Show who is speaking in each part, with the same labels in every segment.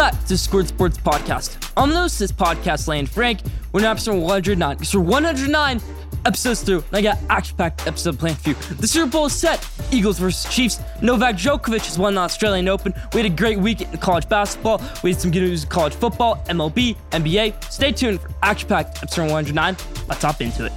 Speaker 1: back to Scored Sports Podcast. I'm host this podcast, Lane Frank. We're now episode 109. Because for 109 episodes through, and I got action-packed episode planned for you. The Super Bowl is set. Eagles versus Chiefs. Novak Djokovic has won the Australian Open. We had a great week in college basketball. We had some good news in college football, MLB, NBA. Stay tuned for action-packed episode 109. Let's hop into it.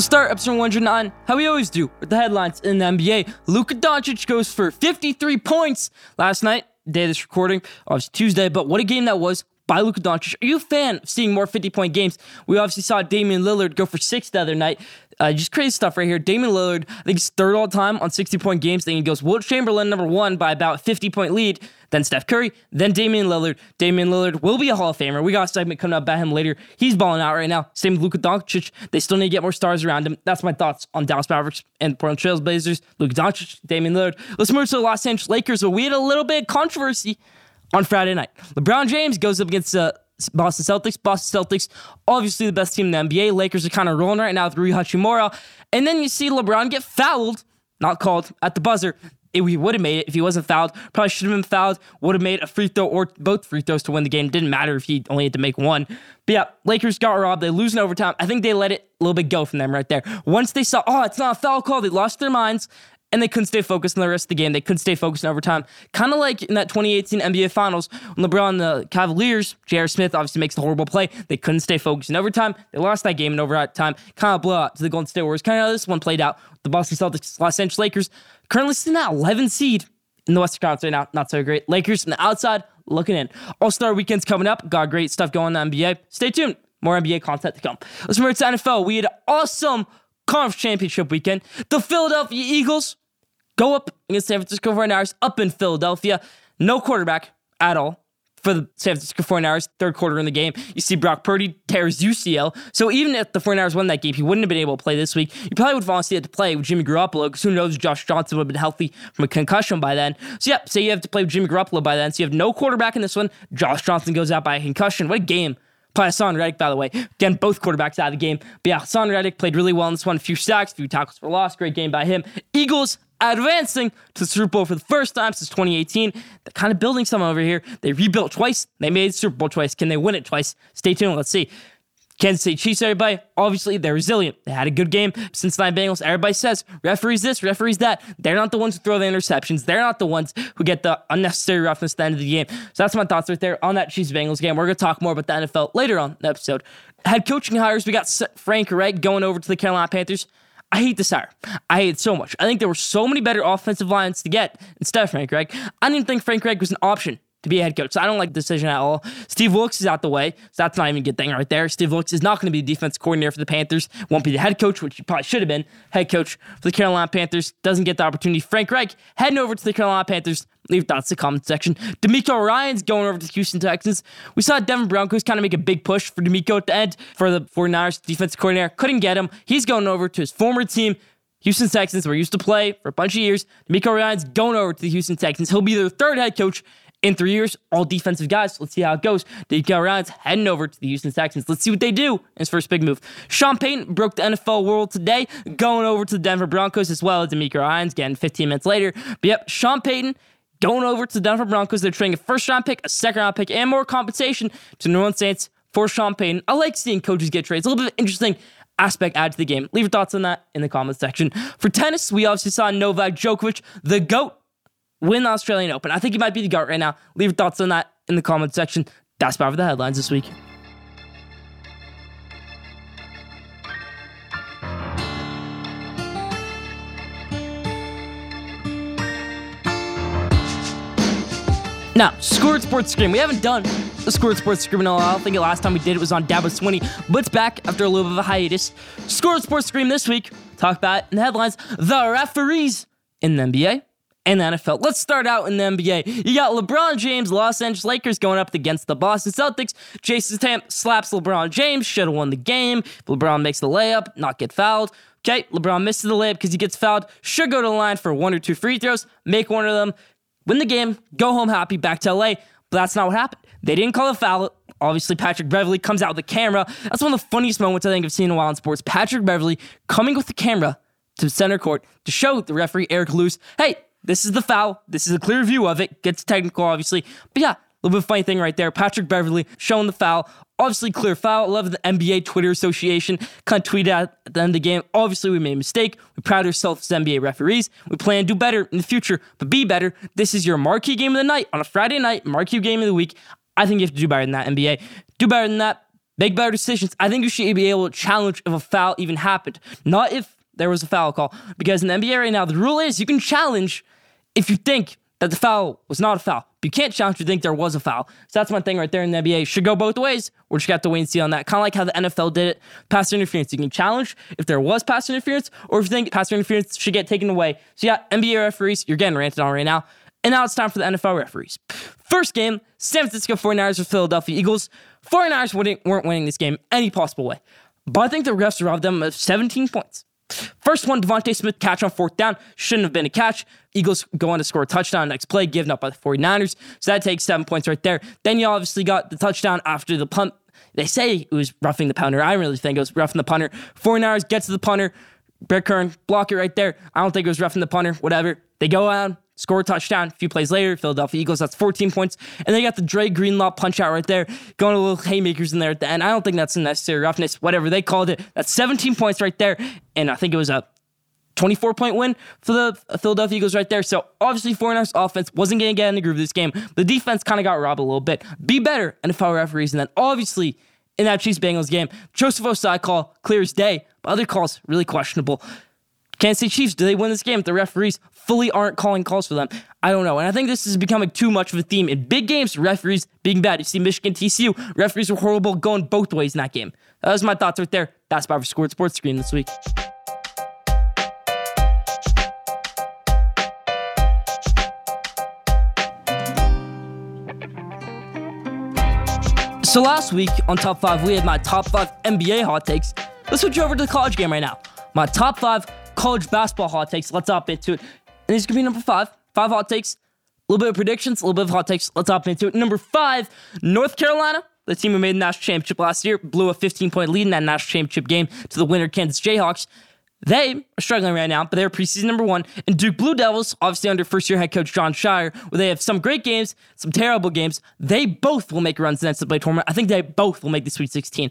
Speaker 1: We'll start episode 109, how we always do, with the headlines in the NBA. Luka Doncic goes for 53 points last night, day of this recording, obviously Tuesday, but what a game that was by Luka Doncic. Are you a fan of seeing more 50 point games? We obviously saw Damian Lillard go for six the other night. Uh, just crazy stuff right here. Damian Lillard, I think he's third all time on 60 point games. Then he goes Wilt Chamberlain, number one, by about 50 point lead. Then Steph Curry, then Damian Lillard. Damian Lillard will be a Hall of Famer. We got a segment coming up about him later. He's balling out right now. Same with Luka Doncic. They still need to get more stars around him. That's my thoughts on Dallas Mavericks and Portland Trail Blazers. Luka Doncic, Damian Lillard. Let's move to the Los Angeles Lakers. Where we had a little bit of controversy on Friday night. LeBron James goes up against uh, Boston Celtics. Boston Celtics, obviously the best team in the NBA. Lakers are kind of rolling right now with Rui Hachimura. And then you see LeBron get fouled, not called, at the buzzer. It, he would have made it if he wasn't fouled. Probably should have been fouled. Would have made a free throw or both free throws to win the game. Didn't matter if he only had to make one. But yeah, Lakers got robbed. They lose in overtime. I think they let it a little bit go from them right there. Once they saw, oh, it's not a foul call, they lost their minds and they couldn't stay focused in the rest of the game. They couldn't stay focused in overtime. Kind of like in that 2018 NBA Finals when LeBron and the Cavaliers, J.R. Smith obviously makes the horrible play. They couldn't stay focused in overtime. They lost that game in overtime. Kind of blowout to the Golden State Warriors. Kind of this one played out. The Boston Celtics, Los Angeles Lakers, currently sitting at 11 seed in the Western Conference right now. Not so great. Lakers from the outside looking in. All Star weekend's coming up. Got great stuff going on the NBA. Stay tuned. More NBA content to come. Let's move to NFL. We had awesome conference championship weekend. The Philadelphia Eagles go up against San Francisco 49ers up in Philadelphia. No quarterback at all for the San Francisco 49ers, third quarter in the game. You see Brock Purdy tears UCL. So even if the 49ers won that game, he wouldn't have been able to play this week. You probably would have honestly had to play with Jimmy Garoppolo because who knows Josh Johnson would have been healthy from a concussion by then. So yeah, say you have to play with Jimmy Garoppolo by then. So you have no quarterback in this one. Josh Johnson goes out by a concussion. What a game. Play Haason Reddick, by the way. Again, both quarterbacks out of the game. But yeah, Haason Reddick played really well in this one. A few sacks, a few tackles for loss. Great game by him. Eagles advancing to the Super Bowl for the first time since 2018. They're kind of building something over here. They rebuilt twice. They made Super Bowl twice. Can they win it twice? Stay tuned. Let's see. Kansas City Chiefs, everybody, obviously they're resilient. They had a good game. Cincinnati Bengals, everybody says referees this, referees that. They're not the ones who throw the interceptions. They're not the ones who get the unnecessary roughness at the end of the game. So that's my thoughts right there on that Chiefs Bengals game. We're going to talk more about the NFL later on the episode. Head coaching hires, we got Frank Reich going over to the Carolina Panthers. I hate this hire. I hate it so much. I think there were so many better offensive lines to get instead of Frank Reich. I didn't think Frank Reich was an option to be a head coach. So I don't like the decision at all. Steve Wilks is out the way, so that's not even a good thing right there. Steve Wilks is not going to be the defense coordinator for the Panthers. Won't be the head coach, which he probably should have been. Head coach for the Carolina Panthers doesn't get the opportunity. Frank Reich heading over to the Carolina Panthers. Leave thoughts in the comment section. DeMeco Ryans going over to the Houston Texans. We saw Denver Broncos kind of make a big push for DeMeco at the end for the 49ers defensive coordinator. Couldn't get him. He's going over to his former team, Houston Texans, where he used to play for a bunch of years. DeMeco Ryans going over to the Houston Texans. He'll be their third head coach in three years, all defensive guys. Let's see how it goes. DeMeco Ryans heading over to the Houston Texans. Let's see what they do his first big move. Sean Payton broke the NFL world today, going over to the Denver Broncos as well as DeMeco Ryans getting 15 minutes later. But yep, Sean Payton going over to the Denver Broncos. They're trading a first round pick, a second round pick, and more compensation to New Orleans Saints for Sean Payton. I like seeing coaches get trades. A little bit interesting aspect add to the game. Leave your thoughts on that in the comments section. For tennis, we obviously saw Novak Djokovic, the GOAT, win the Australian Open. I think he might be the GOAT right now. Leave your thoughts on that in the comment section. That's about for the headlines this week. Now, Scored Sports Scream. We haven't done the Scored Sports Scream in a while. I think the last time we did it was on Dabo Swinney, but it's back after a little bit of a hiatus. Scored Sports Scream this week. Talk about in the headlines the referees in the NBA and the NFL. Let's start out in the NBA. You got LeBron James, Los Angeles Lakers going up against the Boston Celtics. Jayson Tatum slaps LeBron James, should have won the game. LeBron makes the layup, not get fouled. Okay, LeBron misses the layup because he gets fouled. Should go to the line for one or two free throws, make one of them, win the game, go home happy, back to LA. but that's not what happened. They didn't call a foul. Obviously, Patrick Beverley comes out with the camera. That's one of the funniest moments I think I've seen in a while in sports. Patrick Beverley coming with the camera to center court to show the referee, Eric Lewis, hey, this is the foul. This is a clear view of it. Gets technical, obviously. But yeah, a little bit funny thing right there. Patrick Beverley showing the foul. Obviously, clear foul. Love the NBA Twitter Association kind of tweeted at the end of the game. Obviously, we made a mistake. We proud ourselves as NBA referees. We plan to do better in the future, but be better. This is your marquee game of the night on a Friday night, marquee game of the week. I think you have to do better than that, NBA. Do better than that. Make better decisions. I think you should be able to challenge if a foul even happened, not if there was a foul call. Because in the NBA right now, the rule is you can challenge if you think that the foul was not a foul. You can't challenge if you think there was a foul. So that's one thing right there in the NBA. Should go both ways. We're just got to wait and see on that. Kind of like how the NFL did it. Pass interference. You can challenge if there was pass interference or if you think pass interference should get taken away. So yeah, NBA referees, you're getting ranted on right now. And now it's time for the NFL referees. First game, San Francisco 49ers with Philadelphia Eagles. 49ers weren't winning this game any possible way. But I think the refs robbed them of 17 points. First one, DeVonta Smith catch on fourth down. Shouldn't have been a catch. Eagles go on to score a touchdown next play, given up by the 49ers. So that takes seven points right there. Then you obviously got the touchdown after the punt. They say it was roughing the punter. I really think it was roughing the punter. 49ers get to the punter. Brett Kern, block it right there. I don't think it was roughing the punter. Whatever. They go on, score a touchdown. A few plays later, Philadelphia Eagles, that's 14 points. And they got the Dre Greenlaw punch out right there, going a little haymakers in there at the end. I don't think that's a necessary roughness, whatever they called it. That's 17 points right there. And I think it was a 24 point win for the Philadelphia Eagles right there. So obviously, 49ers offense wasn't going to get in the groove of this game. The defense kind of got robbed a little bit. Be better, NFL referees. And then obviously, in that Chiefs Bengals game, Joseph Ossai call clear as day, but other calls really questionable. Kansas City Chiefs, do they win this game if the referees fully aren't calling calls for them? I don't know. And I think this is becoming too much of a theme. In big games, referees being bad. You see Michigan TCU, referees were horrible going both ways in that game. That was my thoughts right there. That's my scored sports screen this week. So last week on Top 5, we had my top 5 NBA hot takes. Let's switch over to the college game right now. My top 5 college basketball hot takes. Let's hop into it. And this to be number 5. 5 hot takes. A little bit of predictions, a little bit of hot takes. Let's hop into it. Number 5, North Carolina. The team who made the national championship last year blew a 15 point lead in that national championship game to the winner Kansas Jayhawks. They are struggling right now, but they're preseason number one. And Duke Blue Devils, obviously under first year head coach Jon Scheyer, where they have some great games, some terrible games. They both will make runs in the NCAA tournament. I think they both will make the Sweet 16.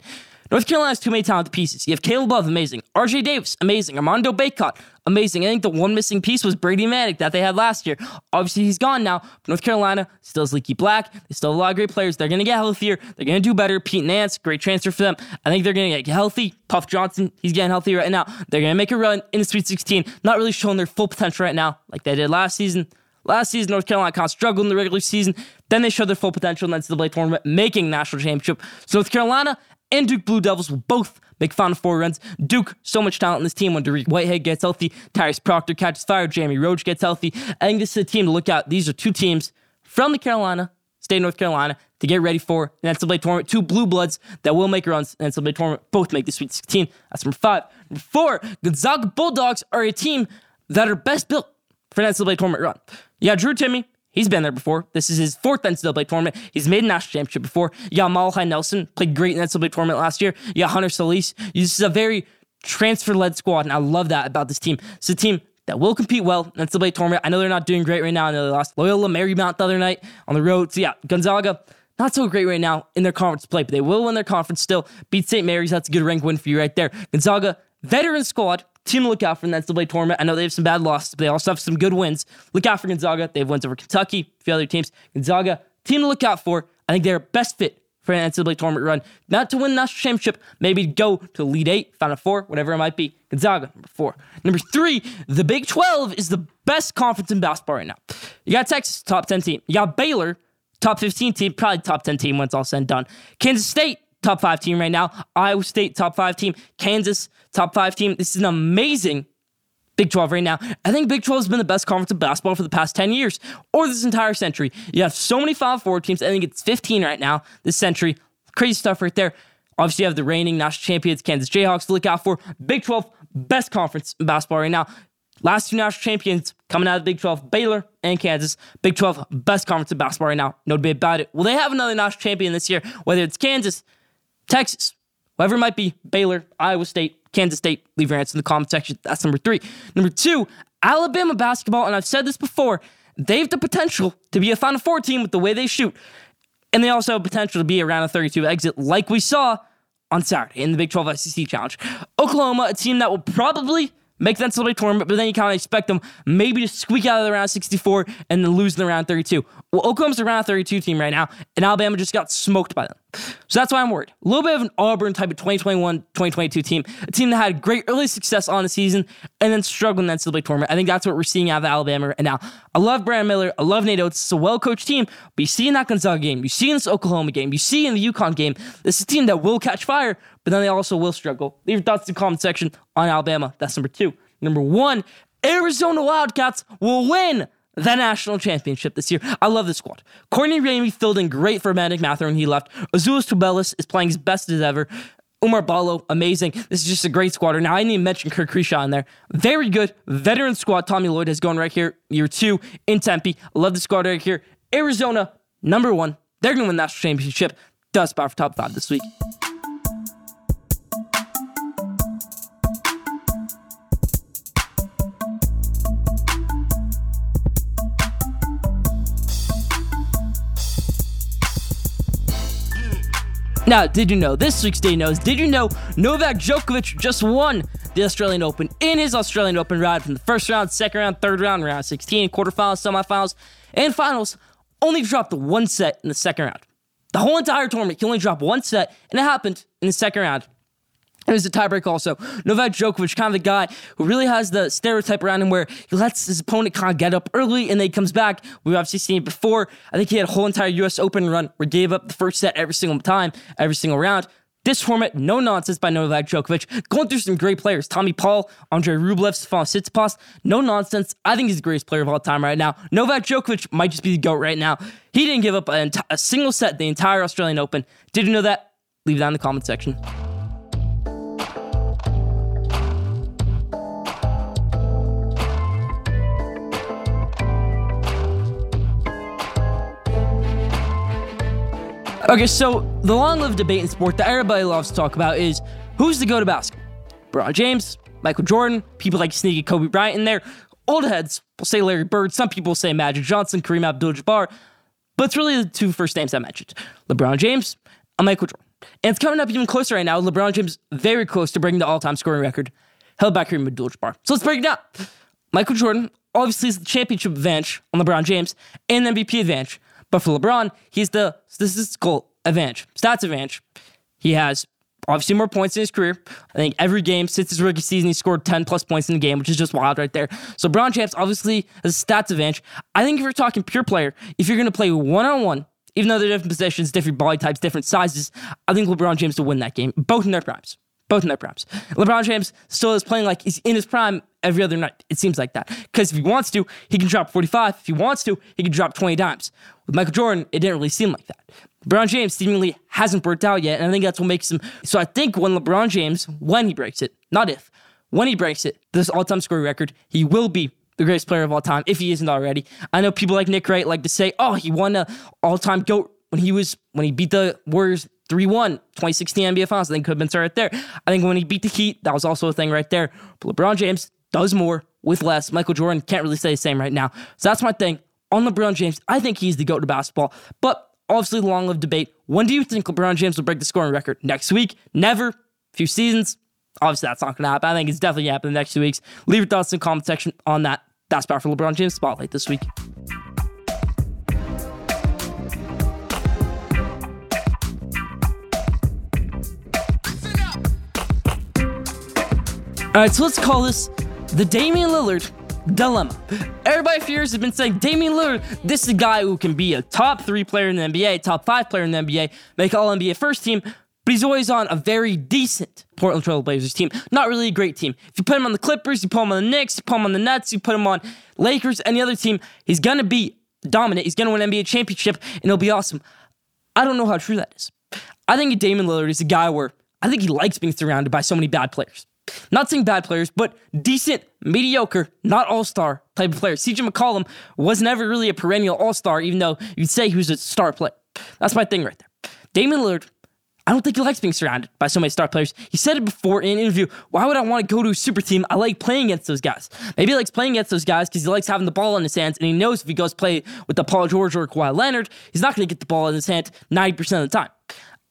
Speaker 1: North Carolina has too many talented pieces. You have Caleb Love, amazing. RJ Davis, amazing. Armando Bacot, amazing. I think the one missing piece was Brady Manek that they had last year. Obviously, he's gone now. North Carolina still has Leaky Black. They still have a lot of great players. They're going to get healthier. They're going to do better. Pete Nance, great transfer for them. I think they're going to get healthy. Puff Johnson, he's getting healthy right now. They're going to make a run in the Sweet 16. Not really showing their full potential right now like they did last season. Last season, North Carolina kind of struggled in the regular season. Then they showed their full potential in the NCAA tournament, making national championship. So North Carolina and Duke Blue Devils will both make Final Four runs. Duke, so much talent in this team when Dariq Whitehead gets healthy, Tyrese Proctor catches fire, Jamie Roach gets healthy. I think this is a team to look at. These are two teams from the Carolina, state North Carolina, to get ready for the NCAA tournament. Two blue bloods that will make runs in NCAA tournament. Both make the Sweet 16. That's number five. Number four, Gonzaga Bulldogs are a team that are best built for an NCAA tournament run. Yeah, Drew Timme, He's been there before. This is his fourth NCAA tournament. He's made a national championship before. Got Malachi Nelson, played great in NCAA tournament last year. Yeah, Hunter Sallis. This is a very transfer led squad, and I love that about this team. It's a team that will compete well in the NCAA tournament. I know they're not doing great right now. I know they lost Loyola Marymount the other night on the road. So yeah, Gonzaga, not so great right now in their conference play, but they will win their conference still. Beat St. Mary's. That's a good rank win for you right there. Gonzaga, veteran squad, team to look out for in the NCAA tournament. I know they have some bad losses, but they also have some good wins. Look out for Gonzaga. They have wins over Kentucky, a few other teams. Gonzaga, team to look out for. I think they're best fit for an NCAA tournament run. Not to win the national championship, maybe go to Elite Eight, Final Four, whatever it might be. Gonzaga, number four. Number three, the Big 12 is the best conference in basketball right now. You got Texas, top 10 team. You got Baylor, top 15 team, probably top 10 team when it's all said and done. Kansas State, top five team right now. Iowa State, top five team. Kansas, top five team. This is an amazing Big 12 right now. I think Big 12 has been the best conference of basketball for the past 10 years or this entire century. You have so many Final Four teams. I think it's 15 right now this century. Crazy stuff right there. Obviously, you have the reigning national champions, Kansas Jayhawks, to look out for. Big 12, best conference in basketball right now. Last two national champions coming out of the Big 12, Baylor and Kansas. Big 12, best conference in basketball right now. No debate about it. Will they have another national champion this year? Whether it's Kansas, Texas, whoever it might be, Baylor, Iowa State, Kansas State, leave your answer in the comment section. That's number three. Number two, Alabama basketball, and I've said this before, they have the potential to be a Final Four team with the way they shoot. And they also have potential to be around a 32 exit, like we saw on Saturday in the Big 12 SEC Challenge. Oklahoma, a team that will probably make the NCAA tournament, but then you kind of expect them maybe to squeak out of the round 64 and then lose in the round 32. Well, Oklahoma's a round 32 team right now, and Alabama just got smoked by them. So that's why I'm worried. A little bit of an Auburn type of 2021 2022 team, a team that had great early success on the season and then struggled in the NCAA tournament. I think that's what we're seeing out of Alabama right now. I love Brandon Miller. I love Nate Oats. It's a well coached team, but you see in that Gonzaga game, you see in this Oklahoma game, you see in the UConn game, this is a team that will catch fire, but then they also will struggle. Leave your thoughts in the comment section on Alabama. That's number two. Number one, Arizona Wildcats will win the national championship this year. I love this squad. Courtney Ramey filled in great for Bennedict Mathurin when he left. Azuolas Tubelis is playing his best as ever. Oumar Ballo, amazing. This is just a great squad. Now, I didn't even mention Kerr Kriisa in there. Very good. Veteran squad. Tommy Lloyd has gone right here, year two in Tempe. I love the squad right here. Arizona, number one. They're going to win the national championship. Does spot for top five this week. Now, did you know this week's day knows? Did you know Novak Djokovic just won the Australian Open in his Australian Open ride from the first round, second round, third round, round 16, quarterfinals, semifinals, and finals? Only dropped one set in the second round. The whole entire tournament, he only dropped one set, and it happened in the second round. It was a tiebreak also. Novak Djokovic, kind of the guy who really has the stereotype around him where he lets his opponent kind of get up early and then he comes back. We've obviously seen it before. I think he had a whole entire US Open run where he gave up the first set every single time, every single round. This format, no nonsense by Novak Djokovic. Going through some great players. Tommy Paul, Andre Rublev, Stefan Tsitsipas. No nonsense. I think he's the greatest player of all time right now. Novak Djokovic might just be the GOAT right now. He didn't give up a, a single set the entire Australian Open. Did you know that? Leave down in the comment section. Okay, so the long-lived debate in sport that everybody loves to talk about is who's the go to basketball? LeBron James, Michael Jordan, people like sneaky Kobe Bryant in there. Old heads will say Larry Bird. Some people say Magic Johnson, Kareem Abdul-Jabbar. But it's really the two first names I mentioned: LeBron James and Michael Jordan. And it's coming up even closer right now. LeBron James very close to breaking the all-time scoring record, held by Kareem Abdul-Jabbar. So let's break it down. Michael Jordan obviously is the championship advantage on LeBron James and MVP advantage. But for LeBron, he's the statistical advantage, stats advantage. He has obviously more points in his career. I think every game since his rookie season, he scored 10 plus points in the game, which is just wild right there. So LeBron James obviously has a stats advantage. I think if you're talking pure player, if you're going to play one on one, even though they're different positions, different body types, different sizes, I think LeBron James will win that game, both in their primes. Both in their primes. LeBron James still is playing like he's in his prime every other night. It seems like that. Because if he wants to, he can drop 45. If he wants to, he can drop 20 dimes. With Michael Jordan, it didn't really seem like that. LeBron James seemingly hasn't burnt out yet, and I think that's what makes him. So I think when LeBron James, when he breaks it, not if, when he breaks it, this all-time scoring record, he will be the greatest player of all time if he isn't already. I know people like Nick Wright like to say, "Oh, he won a all-time goat when he was when he beat the Warriors 3-1, 2016 NBA Finals." I think could have been started there. I think when he beat the Heat, that was also a thing right there. But LeBron James does more with less. Michael Jordan can't really say the same right now. So that's my thing on LeBron James. I think he's the GOAT to basketball. But obviously, long lived debate. When do you think LeBron James will break the scoring record? Next week? Never? A few seasons? Obviously, that's not going to happen. I think it's definitely going to happen in the next two weeks. Leave your thoughts in the comment section on that. That's about for LeBron James Spotlight this week. All right, so let's call this the Damian Lillard dilemma. Everybody fears has been saying Damian Lillard, this is a guy who can be a top three player in the NBA, top five player in the NBA, make all NBA first team, but he's always on a very decent Portland Trail Blazers team. Not really a great team. If you put him on the Clippers, you put him on the Knicks, you put him on the Nets, you put him on Lakers, any other team, he's gonna be dominant. He's gonna win an NBA championship, and it'll be awesome. I don't know how true that is. I think Damian Lillard is a guy where I think he likes being surrounded by so many bad players. Not saying bad players, but decent, mediocre, not all star type of players. CJ McCollum was never really a perennial all star, even though you'd say he was a star player. That's my thing right there. Damian Lillard, I don't think he likes being surrounded by so many star players. He said it before in an interview. Why would I want to go to a super team? I like playing against those guys. Maybe he likes playing against those guys because he likes having the ball in his hands, and he knows if he goes play with the Paul George or Kawhi Leonard, he's not going to get the ball in his hand 90% of the time.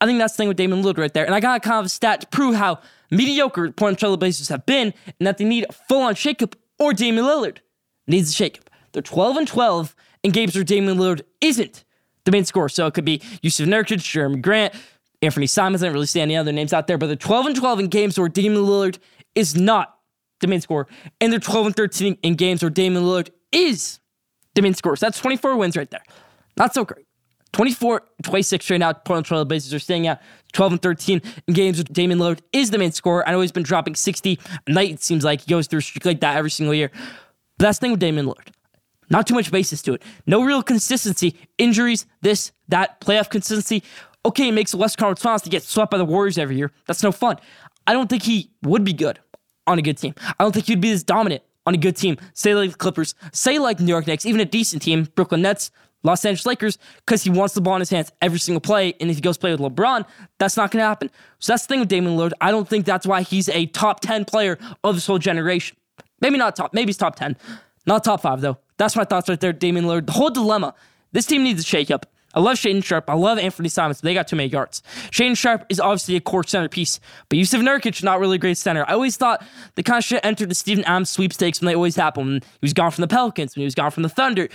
Speaker 1: I think that's the thing with Damian Lillard right there. And I got kind of a stat to prove how mediocre Portland Trail Blazers have been and that they need a full-on shakeup or Damian Lillard needs a shakeup. They're 12 and 12 in games where Damian Lillard isn't the main scorer. So it could be Jusuf Nurkic, Jerami Grant, Anthony Simons. I don't really see any other names out there, but they're 12 and 12 in games where Damian Lillard is not the main scorer. And they're 12 and 13 in games where Damian Lillard is the main scorer. So that's 24 wins right there. Not so great. 24, 26 right now. Portland Trail Blazers are staying at 12 and 13 in games with Damian Lillard is the main scorer. I know he's been dropping 60 a night. It seems like he goes through a streak like that every single year. But that's the thing with Damian Lillard. Not too much basis to it. No real consistency. Injuries, this, that, playoff consistency. Okay, it makes West Conference Finals to get swept by the Warriors every year. That's no fun. I don't think he would be good on a good team. I don't think he'd be this dominant on a good team. Say like the Clippers, say like New York Knicks, even a decent team, Brooklyn Nets, Los Angeles Lakers because he wants the ball in his hands every single play. And if he goes play with LeBron, that's not going to happen. So that's the thing with Damian Lillard. I don't think that's why he's a top 10 player of this whole generation. Maybe not top, maybe he's top 10. Not top five, though. That's my thoughts right there, Damian Lillard. The whole dilemma. This team needs a shakeup. I love Shaedon Sharpe. I love Anthony Simons, but they got too many yards. Shaedon Sharpe is obviously a core centerpiece, but Jusuf Nurkic, not really a great center. I always thought the kind of shit entered the Steven Adams sweepstakes when they always happen. When he was gone from the Pelicans, when he was gone from the Thunder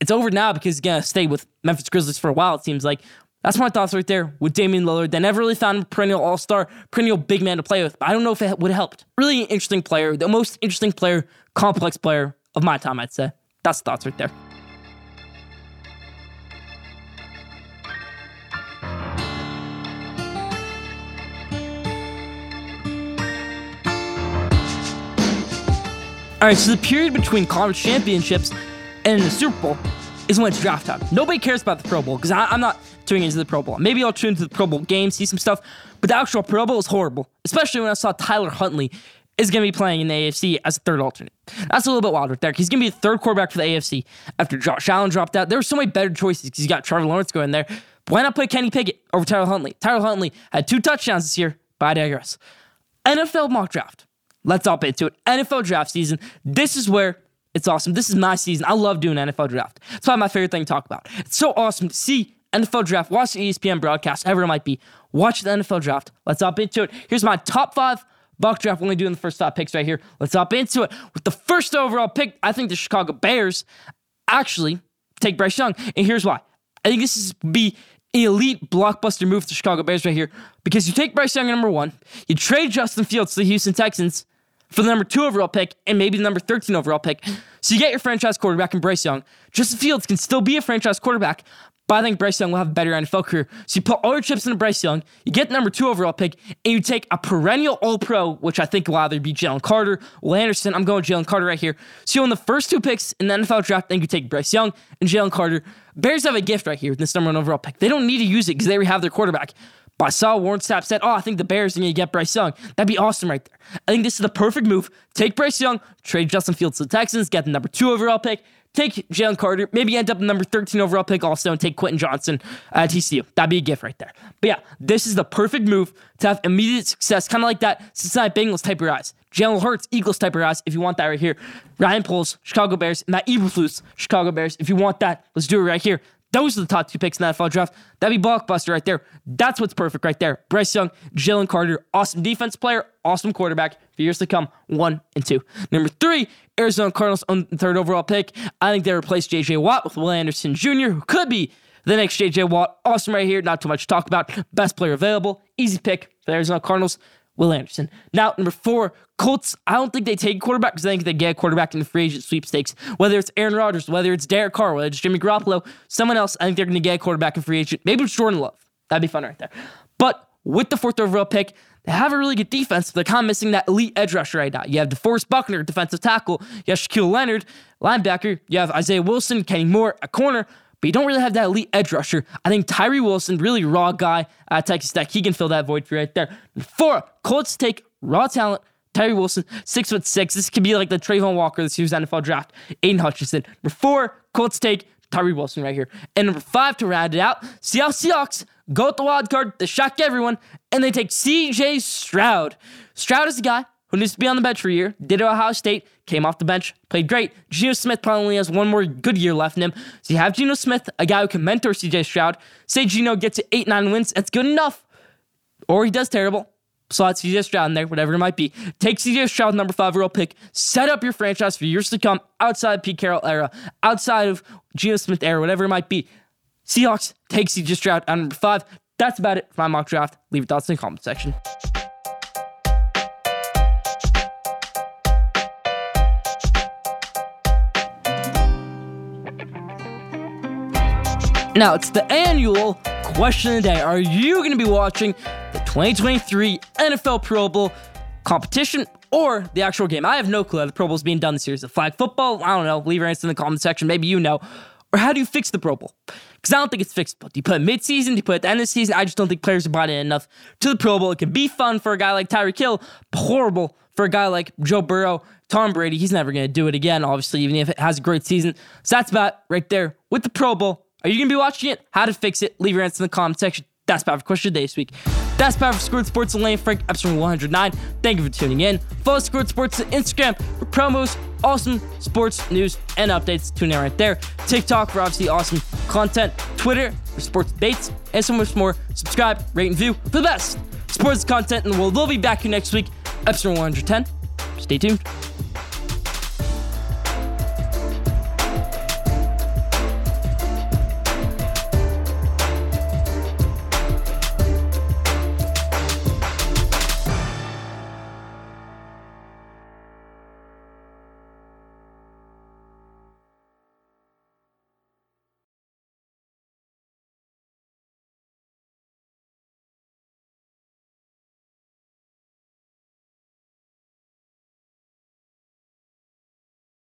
Speaker 1: it's over now because he's gonna stay with Memphis Grizzlies for a while. It seems like that's my thoughts right there with Damian Lillard. They never really found a perennial All Star, perennial big man to play with. I don't know if it would have helped. Really interesting player, the most interesting player, complex player of my time, I'd say. That's thoughts right there. All right, so the period between conference championships and the Super Bowl is when it's draft time. Nobody cares about the Pro Bowl because I'm not tuning into the Pro Bowl. Maybe I'll tune into the Pro Bowl game, see some stuff, but the actual Pro Bowl is horrible, especially when I saw Tyler Huntley is going to be playing in the AFC as a third alternate. That's a little bit wild right there. He's going to be the third quarterback for the AFC after Josh Allen dropped out. There were so many better choices because you got Trevor Lawrence going there. But why not play Kenny Pickett over Tyler Huntley? Tyler Huntley had two touchdowns this year, but I digress. NFL mock draft. Let's hop into it. NFL draft season. This is where it's awesome. This is my season. I love doing NFL draft. It's probably my favorite thing to talk about. It's so awesome to see NFL draft, watch the ESPN broadcast, however it might be. Watch the NFL draft. Let's hop into it. Here's my top five mock draft. We're only doing the first five picks right here. Let's hop into it. With the first overall pick, I think the Chicago Bears actually take Bryce Young. And here's why. I think this is be elite blockbuster move to Chicago Bears right here because you take Bryce Young at number one, you trade Justin Fields to the Houston Texans, for the number two overall pick and maybe the number 13 overall pick. So you get your franchise quarterback in Bryce Young. Justin Fields can still be a franchise quarterback, but I think Bryce Young will have a better NFL career. So you put all your chips into Bryce Young, you get the number two overall pick, and you take a perennial All Pro, which I think will either be Jalen Carter, Will Anderson. I'm going Jalen Carter right here. So you own the first two picks in the NFL draft, then you take Bryce Young and Jalen Carter. Bears have a gift right here with this number one overall pick. They don't need to use it because they already have their quarterback. I saw Warren Sapp said, Oh, I think the Bears are going to get Bryce Young. That'd be awesome right there. I think this is the perfect move. Take Bryce Young, trade Justin Fields to the Texans, get the number two overall pick, take Jalen Carter, maybe end up the number 13 overall pick also, and take Quentin Johnston at TCU. That'd be a gift right there. But yeah, this is the perfect move to have immediate success, kind of like that Cincinnati Bengals type of rise. Jalen Hurts, Eagles type of rise, if you want that right here. Ryan Poles, Chicago Bears, Matt Eberflus, Chicago Bears. If you want that, let's do it right here. Those are the top two picks in that NFL draft. That'd be blockbuster right there. That's what's perfect right there. Bryce Young, Jalen Carter, awesome defense player, awesome quarterback for years to come. One and two. Number three, Arizona Cardinals on the third overall pick. I think they replace J.J. Watt with Will Anderson Jr., who could be the next J.J. Watt. Awesome right here. Not too much to talk about. Best player available. Easy pick for the Arizona Cardinals. Will Anderson. Now, number four, Colts. I don't think they take quarterback because I think they get a quarterback in the free agent sweepstakes. Whether it's Aaron Rodgers, whether it's Derek Carr, whether it's Jimmy Garoppolo, someone else, I think they're going to get a quarterback in free agent. Maybe it's Jordan Love. That'd be fun right there. But with the fourth overall pick, they have a really good defense, but they're kind of missing that elite edge rusher right now. You have DeForest Buckner, defensive tackle. You have Shaquille Leonard, linebacker. You have Isaiah Wilson, Kenny Moore, a corner but you don't really have that elite edge rusher. I think Tyree Wilson, really raw guy at Texas Tech, he can fill that void for you right there. Four, Colts take raw talent, Tyree Wilson, six foot six. This could be like the Travon Walker this year's NFL draft. Aidan Hutchinson. Number four, Colts take Tyree Wilson right here. And number five to round it out, Seattle Seahawks go with the wild card. They shock everyone, and they take CJ Stroud. Stroud is the guy who needs to be on the bench for a year. Did it at Ohio State, came off the bench, played great. Geno Smith probably has one more good year left in him. So you have Geno Smith, a guy who can mentor CJ Stroud. Say Geno gets to eight, nine wins, that's good enough. Or he does terrible. Slot CJ Stroud in there, whatever it might be. Take CJ Stroud, number five overall pick. Set up your franchise for years to come outside Pete Carroll era, outside of Geno Smith era, whatever it might be. Seahawks take CJ Stroud at number five. That's about it for my mock draft. Leave your thoughts in the comment section. Now, it's the annual question of the day. Are you going to be watching the 2023 NFL Pro Bowl competition or the actual game? I have no clue how the Pro Bowl is being done this year. Is it flag football? I don't know. Leave your answer in the comment section. Maybe you know. Or how do you fix the Pro Bowl? Because I don't think it's fixable. Do you put it mid-season? Do you put it at the end of the season? I just don't think players are bought in enough to the Pro Bowl. It can be fun for a guy like Tyreek Hill, horrible for a guy like Joe Burrow, Tom Brady. He's never going to do it again, obviously, even if it has a great season. So that's about right there with the Pro Bowl. Are you going to be watching it? How to fix it? Leave your answer in the comment section. That's about for question of the day this week. That's about for Squared Sports and Lane Frank, episode 109. Thank you for tuning in. Follow Squared Sports on Instagram for promos, awesome sports news, and updates. Tune in right there. TikTok for obviously awesome content. Twitter for sports debates, and so much more. Subscribe, rate, and view for the best sports content the world. We'll be back here next week, episode 110. Stay tuned.